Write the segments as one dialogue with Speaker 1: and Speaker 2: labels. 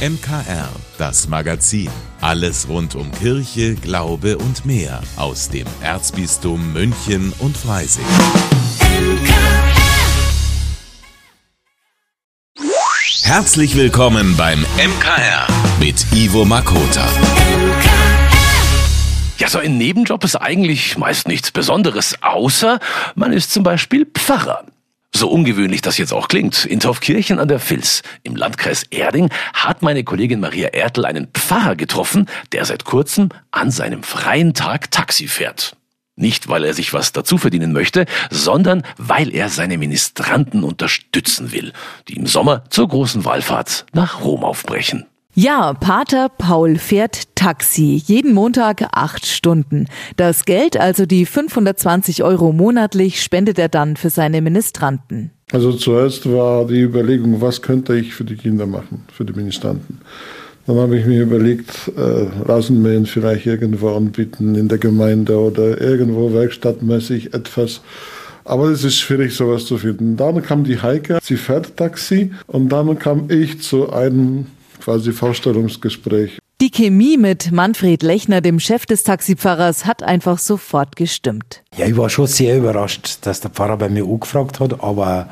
Speaker 1: MKR, das Magazin. Alles rund um Kirche, Glaube und mehr aus dem Erzbistum München und Freising. Herzlich willkommen beim MKR mit Ivo Makota.
Speaker 2: Ja, so ein Nebenjob ist eigentlich meist nichts Besonderes, außer man ist zum Beispiel Pfarrer. So ungewöhnlich das jetzt auch klingt, in Taufkirchen an der Vils im Landkreis Erding hat meine Kollegin Maria Ertel einen Pfarrer getroffen, der seit kurzem an seinem freien Tag Taxi fährt. Nicht, weil er sich was dazu verdienen möchte, sondern weil er seine Ministranten unterstützen will, die im Sommer zur großen Wallfahrt nach Rom aufbrechen.
Speaker 3: Ja, Pater Paul fährt Taxi, jeden Montag acht Stunden. Das Geld, also die 520 Euro monatlich, spendet er dann für seine Ministranten.
Speaker 4: Also zuerst war die Überlegung, was könnte ich für die Kinder machen, für die Ministranten. Dann habe ich mir überlegt, äh, Rasenmähen vielleicht irgendwo anbieten in der Gemeinde oder irgendwo werkstattmäßig etwas. Aber es ist schwierig, sowas zu finden. Dann kam die Heike, sie fährt Taxi und dann kam ich zu einem quasi Vorstellungsgespräch.
Speaker 3: Die Chemie mit Manfred Lechner, dem Chef des Taxipfarrers, hat einfach sofort gestimmt.
Speaker 5: Ja, ich war schon sehr überrascht, dass der Pfarrer bei mir angefragt hat, aber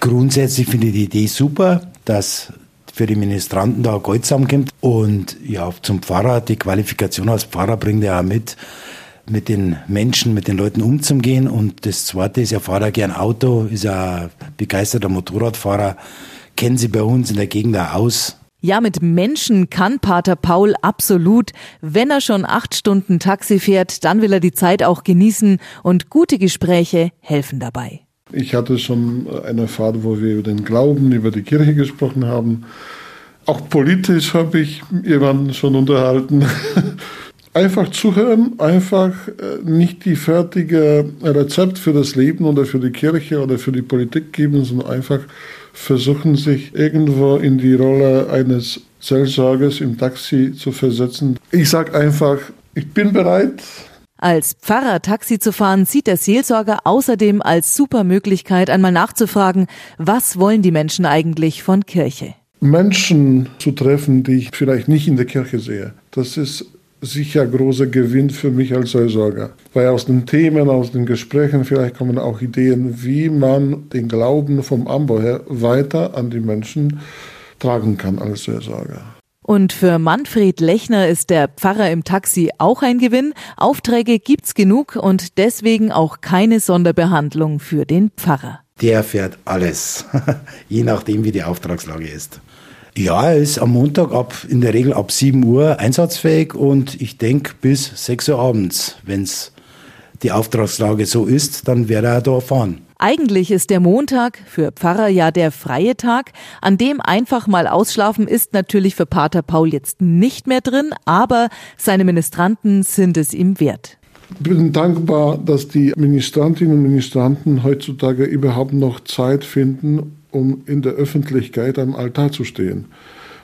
Speaker 5: grundsätzlich finde ich die Idee super, dass für die Ministranten da Geld zusammenkommt. Und ja, zum Pfarrer, die Qualifikation als Pfarrer bringt er auch mit, mit den Menschen, mit den Leuten umzugehen. Und das Zweite ist, er fahrt auch gern Auto, ist ja begeisterter Motorradfahrer, kennen sie bei uns in der Gegend auch aus.
Speaker 3: Ja, mit Menschen kann Pater Paul absolut. Wenn er schon acht Stunden Taxi fährt, dann will er die Zeit auch genießen und gute Gespräche helfen dabei.
Speaker 4: Ich hatte schon eine Fahrt, wo wir über den Glauben, über die Kirche gesprochen haben. Auch politisch habe ich jemanden schon unterhalten. Einfach zuhören, einfach äh, nicht die fertige Rezept für das Leben oder für die Kirche oder für die Politik geben, sondern einfach versuchen, sich irgendwo in die Rolle eines Seelsorgers im Taxi zu versetzen. Ich sage einfach, ich bin bereit.
Speaker 3: Als Pfarrer Taxi zu fahren, sieht der Seelsorger außerdem als super Möglichkeit, einmal nachzufragen, was wollen die Menschen eigentlich von Kirche?
Speaker 4: Menschen zu treffen, die ich vielleicht nicht in der Kirche sehe. Das ist sicher großer Gewinn für mich als Seelsorger. Weil aus den Themen, aus den Gesprächen vielleicht kommen auch Ideen, wie man den Glauben vom Anbau her weiter an die Menschen tragen kann als Seelsorger.
Speaker 3: Und für Manfred Lechner ist der Pfarrer im Taxi auch ein Gewinn. Aufträge gibt's genug und deswegen auch keine Sonderbehandlung für den Pfarrer.
Speaker 5: Der fährt alles, je nachdem wie die Auftragslage ist. Ja, er ist am Montag ab, in der Regel ab 7 Uhr einsatzfähig und ich denke bis 6 Uhr abends. Wenn es die Auftragslage so ist, dann wird er da fahren.
Speaker 3: Eigentlich ist der Montag für Pfarrer ja der freie Tag, an dem einfach mal ausschlafen ist natürlich für Pater Paul jetzt nicht mehr drin, aber seine Ministranten sind es ihm wert.
Speaker 4: Ich bin dankbar, dass die Ministrantinnen und Ministranten heutzutage überhaupt noch Zeit finden, um in der Öffentlichkeit am Altar zu stehen.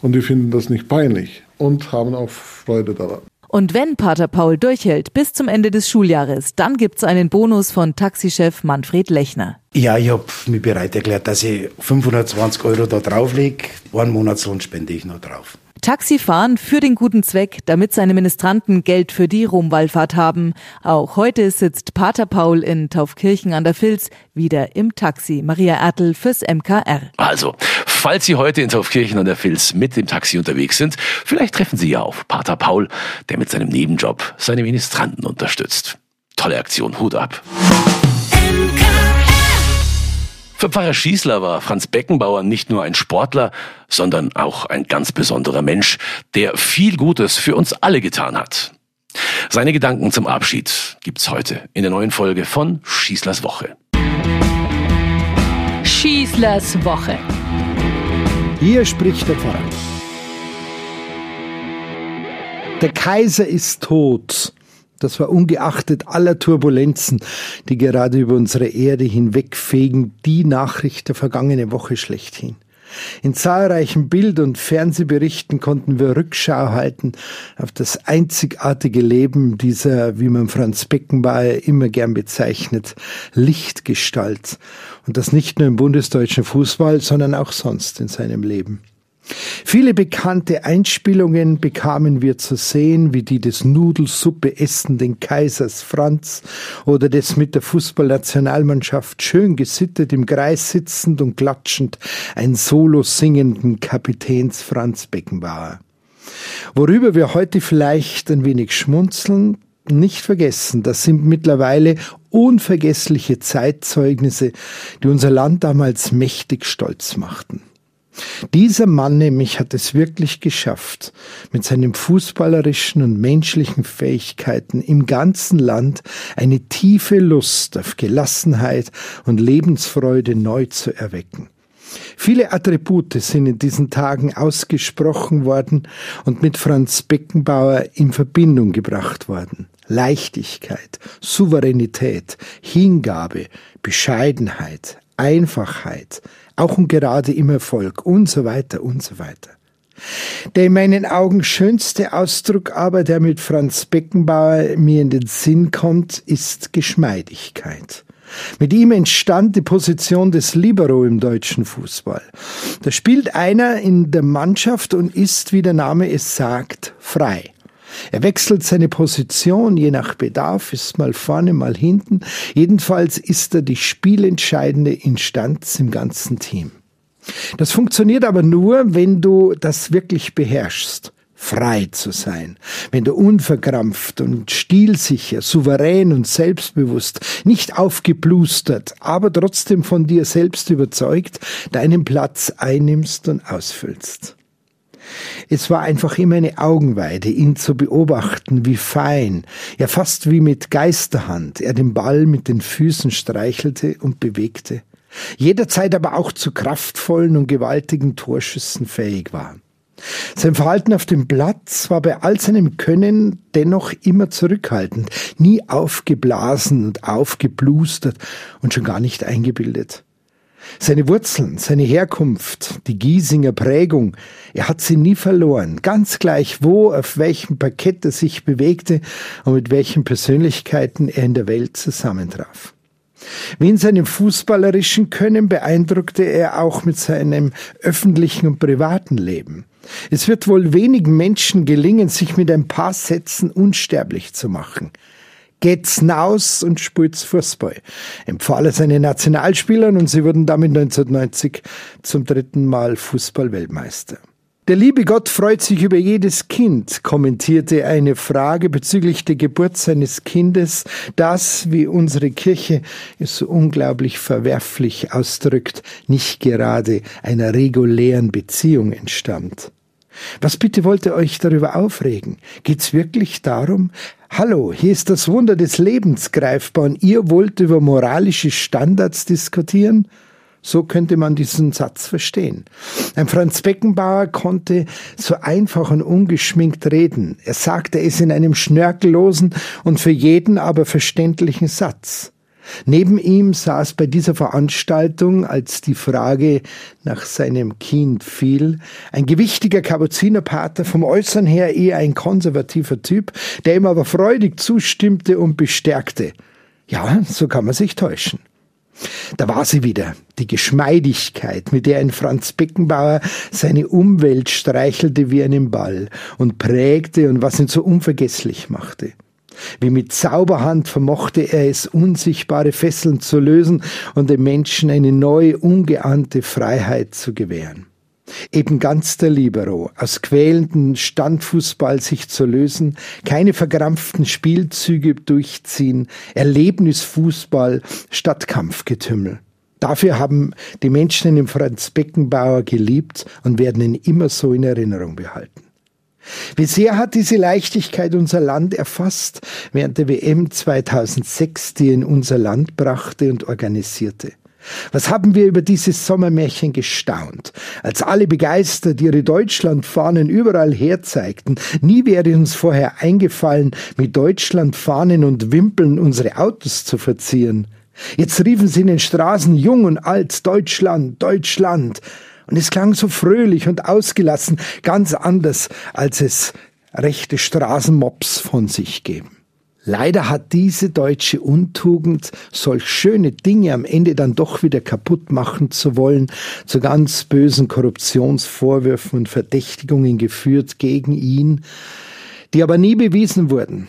Speaker 4: Und die finden das nicht peinlich und haben auch Freude daran.
Speaker 3: Und wenn Pater Paul durchhält bis zum Ende des Schuljahres, dann gibt's einen Bonus von Taxichef Manfred Lechner.
Speaker 5: Ja, ich habe mich bereit erklärt, dass ich 520 Euro da drauflege. Einen Monatslohn spende ich noch drauf.
Speaker 3: Taxifahren für den guten Zweck, damit seine Ministranten Geld für die Romwallfahrt haben. Auch heute sitzt Pater Paul in Taufkirchen an der Vils wieder im Taxi. Maria Ertel fürs MKR.
Speaker 2: Also, falls Sie heute in Taufkirchen an der Vils mit dem Taxi unterwegs sind, vielleicht treffen Sie ja auf Pater Paul, der mit seinem Nebenjob seine Ministranten unterstützt. Tolle Aktion, Hut ab. Für Pfarrer Schießler war Franz Beckenbauer nicht nur ein Sportler, sondern auch ein ganz besonderer Mensch, der viel Gutes für uns alle getan hat. Seine Gedanken zum Abschied gibt's heute in der neuen Folge von Schießlers Woche.
Speaker 6: Schießlers Woche.
Speaker 7: Hier spricht der Pfarrer. Der Kaiser ist tot. Das war ungeachtet aller Turbulenzen, die gerade über unsere Erde hinwegfegen, die Nachricht der vergangenen Woche schlechthin. In zahlreichen Bild- und Fernsehberichten konnten wir Rückschau halten auf das einzigartige Leben dieser, wie man Franz Beckenbauer immer gern bezeichnet, Lichtgestalt. Und das nicht nur im bundesdeutschen Fußball, sondern auch sonst in seinem Leben. Viele bekannte Einspielungen bekamen wir zu sehen, wie die des Nudelsuppe essenden Kaisers Franz oder des mit der Fußballnationalmannschaft schön gesittet im Kreis sitzend und klatschend ein Solo singenden Kapitäns Franz Beckenbauer. Worüber wir heute vielleicht ein wenig schmunzeln, nicht vergessen, das sind mittlerweile unvergessliche Zeitzeugnisse, die unser Land damals mächtig stolz machten. Dieser Mann nämlich hat es wirklich geschafft, mit seinen fußballerischen und menschlichen Fähigkeiten im ganzen Land eine tiefe Lust auf Gelassenheit und Lebensfreude neu zu erwecken. Viele Attribute sind in diesen Tagen ausgesprochen worden und mit Franz Beckenbauer in Verbindung gebracht worden. Leichtigkeit, Souveränität, Hingabe, Bescheidenheit, Einfachheit, auch und gerade im Erfolg und so weiter und so weiter. Der in meinen Augen schönste Ausdruck aber, der mit Franz Beckenbauer mir in den Sinn kommt, ist Geschmeidigkeit. Mit ihm entstand die Position des Libero im deutschen Fußball. Da spielt einer in der Mannschaft und ist, wie der Name es sagt, frei. Er wechselt seine Position je nach Bedarf, ist mal vorne, mal hinten. Jedenfalls ist er die spielentscheidende Instanz im ganzen Team. Das funktioniert aber nur, wenn du das wirklich beherrschst frei zu sein, wenn du unverkrampft und stilsicher, souverän und selbstbewusst, nicht aufgeblustert, aber trotzdem von dir selbst überzeugt, deinen Platz einnimmst und ausfüllst. Es war einfach immer eine Augenweide, ihn zu beobachten, wie fein, ja fast wie mit Geisterhand er den Ball mit den Füßen streichelte und bewegte, jederzeit aber auch zu kraftvollen und gewaltigen Torschüssen fähig war. Sein Verhalten auf dem Platz war bei all seinem Können dennoch immer zurückhaltend, nie aufgeblasen und aufgeblustert und schon gar nicht eingebildet. Seine Wurzeln, seine Herkunft, die Giesinger Prägung, er hat sie nie verloren, ganz gleich wo, auf welchem Parkett er sich bewegte und mit welchen Persönlichkeiten er in der Welt zusammentraf. Wie in seinem fußballerischen Können beeindruckte er auch mit seinem öffentlichen und privaten Leben. Es wird wohl wenigen Menschen gelingen, sich mit ein paar Sätzen unsterblich zu machen geht's naus und spielt's Fußball. Empfahl er seine Nationalspielern und sie wurden damit 1990 zum dritten Mal Fußballweltmeister. Der liebe Gott freut sich über jedes Kind, kommentierte eine Frage bezüglich der Geburt seines Kindes, das, wie unsere Kirche es so unglaublich verwerflich ausdrückt, nicht gerade einer regulären Beziehung entstammt. Was bitte wollt ihr euch darüber aufregen? Geht's wirklich darum? Hallo, hier ist das Wunder des Lebens greifbar und ihr wollt über moralische Standards diskutieren? So könnte man diesen Satz verstehen. Ein Franz Beckenbauer konnte so einfach und ungeschminkt reden. Er sagte es in einem schnörkellosen und für jeden aber verständlichen Satz. Neben ihm saß bei dieser Veranstaltung, als die Frage nach seinem Kind fiel, ein gewichtiger Kapuzinerpater, vom Äußern her eher ein konservativer Typ, der ihm aber freudig zustimmte und bestärkte. Ja, so kann man sich täuschen. Da war sie wieder, die Geschmeidigkeit, mit der ein Franz Beckenbauer seine Umwelt streichelte wie einen Ball und prägte und was ihn so unvergesslich machte. Wie mit Zauberhand vermochte er es, unsichtbare Fesseln zu lösen und dem Menschen eine neue, ungeahnte Freiheit zu gewähren. Eben ganz der Libero, aus quälenden Standfußball sich zu lösen, keine verkrampften Spielzüge durchziehen, Erlebnisfußball statt Kampfgetümmel. Dafür haben die Menschen den Franz Beckenbauer geliebt und werden ihn immer so in Erinnerung behalten. Wie sehr hat diese Leichtigkeit unser Land erfasst während der WM 2006, die in unser Land brachte und organisierte? Was haben wir über dieses Sommermärchen gestaunt, als alle begeistert ihre Deutschlandfahnen überall herzeigten. Nie wäre uns vorher eingefallen, mit Deutschlandfahnen und Wimpeln unsere Autos zu verzieren. Jetzt riefen sie in den Straßen jung und alt Deutschland, Deutschland. Und es klang so fröhlich und ausgelassen, ganz anders, als es rechte Straßenmops von sich geben. Leider hat diese deutsche Untugend, solch schöne Dinge am Ende dann doch wieder kaputt machen zu wollen, zu ganz bösen Korruptionsvorwürfen und Verdächtigungen geführt gegen ihn, die aber nie bewiesen wurden,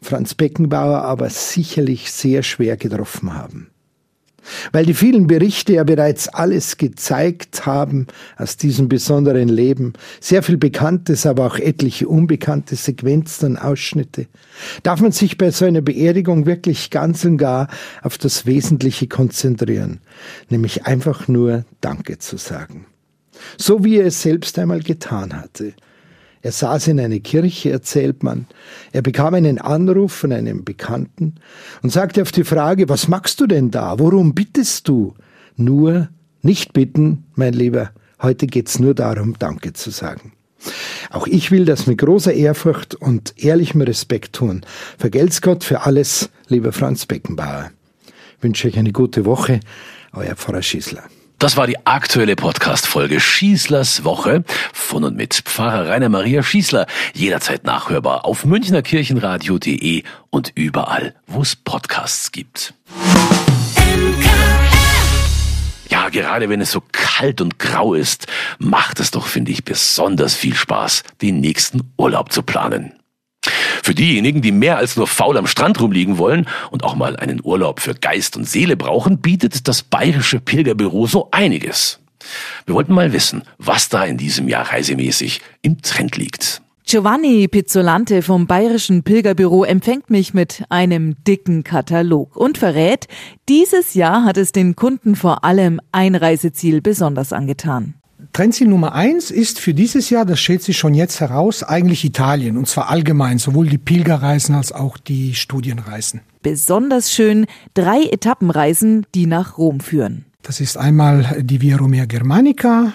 Speaker 7: Franz Beckenbauer aber sicherlich sehr schwer getroffen haben weil die vielen Berichte ja bereits alles gezeigt haben aus diesem besonderen Leben, sehr viel Bekanntes, aber auch etliche unbekannte Sequenzen und Ausschnitte, darf man sich bei so einer Beerdigung wirklich ganz und gar auf das Wesentliche konzentrieren, nämlich einfach nur Danke zu sagen. So wie er es selbst einmal getan hatte. Er saß in einer Kirche, erzählt man. Er bekam einen Anruf von einem Bekannten und sagte auf die Frage, was machst du denn da? Worum bittest du? Nur nicht bitten, mein Lieber. Heute geht's nur darum, Danke zu sagen. Auch ich will das mit großer Ehrfurcht und ehrlichem Respekt tun. Vergelt's Gott für alles, lieber Franz Beckenbauer. Ich wünsche euch eine gute Woche. Euer Pfarrer Schießler.
Speaker 2: Das war die aktuelle Podcast-Folge Schießlers Woche von und mit Pfarrer Rainer Maria Schießler. Jederzeit nachhörbar auf münchnerkirchenradio.de und überall, wo es Podcasts gibt. Ja, gerade wenn es so kalt und grau ist, macht es doch, finde ich, besonders viel Spaß, den nächsten Urlaub zu planen. Für diejenigen, die mehr als nur faul am Strand rumliegen wollen und auch mal einen Urlaub für Geist und Seele brauchen, bietet das Bayerische Pilgerbüro so einiges. Wir wollten mal wissen, was da in diesem Jahr reisemäßig im Trend liegt.
Speaker 3: Giovanni Pizzolante vom Bayerischen Pilgerbüro empfängt mich mit einem dicken Katalog und verrät, dieses Jahr hat es den Kunden vor allem ein Reiseziel besonders angetan.
Speaker 6: Trendziel Nummer eins ist für dieses Jahr, das stellt sich schon jetzt heraus, eigentlich Italien. Und zwar allgemein, sowohl die Pilgerreisen als auch die Studienreisen.
Speaker 3: Besonders schön drei Etappenreisen, die nach Rom führen.
Speaker 6: Das ist einmal die Via Romea Germanica,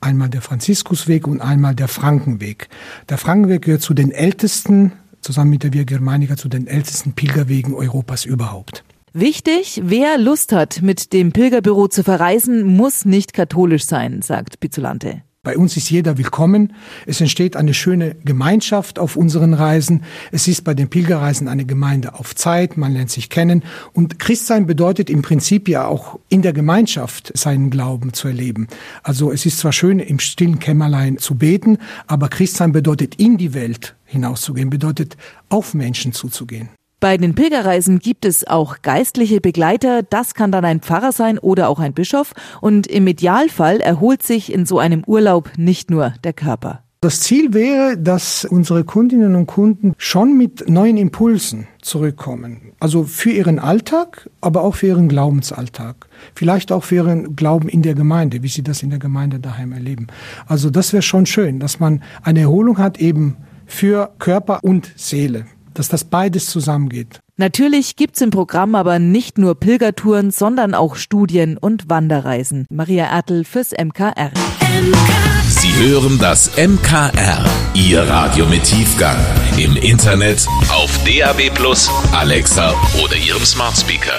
Speaker 6: einmal der Franziskusweg und einmal der Frankenweg. Der Frankenweg gehört zu den ältesten, zusammen mit der Via Germanica, zu den ältesten Pilgerwegen Europas überhaupt.
Speaker 3: Wichtig, wer Lust hat, mit dem Pilgerbüro zu verreisen, muss nicht katholisch sein, sagt Pizzolante.
Speaker 6: Bei uns ist jeder willkommen. Es entsteht eine schöne Gemeinschaft auf unseren Reisen. Es ist bei den Pilgerreisen eine Gemeinde auf Zeit. Man lernt sich kennen. Und Christsein bedeutet im Prinzip ja auch in der Gemeinschaft seinen Glauben zu erleben. Also es ist zwar schön, im stillen Kämmerlein zu beten, aber Christsein bedeutet in die Welt hinauszugehen, bedeutet auf Menschen zuzugehen.
Speaker 3: Bei den Pilgerreisen gibt es auch geistliche Begleiter. Das kann dann ein Pfarrer sein oder auch ein Bischof. Und im Idealfall erholt sich in so einem Urlaub nicht nur der Körper.
Speaker 6: Das Ziel wäre, dass unsere Kundinnen und Kunden schon mit neuen Impulsen zurückkommen. Also für ihren Alltag, aber auch für ihren Glaubensalltag. Vielleicht auch für ihren Glauben in der Gemeinde, wie sie das in der Gemeinde daheim erleben. Also das wäre schon schön, dass man eine Erholung hat eben für Körper und Seele dass das beides zusammengeht.
Speaker 3: Natürlich gibt's im Programm aber nicht nur Pilgertouren, sondern auch Studien und Wanderreisen. Maria Ertel fürs MKR.
Speaker 1: Sie hören das MKR, Ihr Radio mit Tiefgang. Im Internet, auf DAB+, Alexa oder Ihrem Smart Speaker.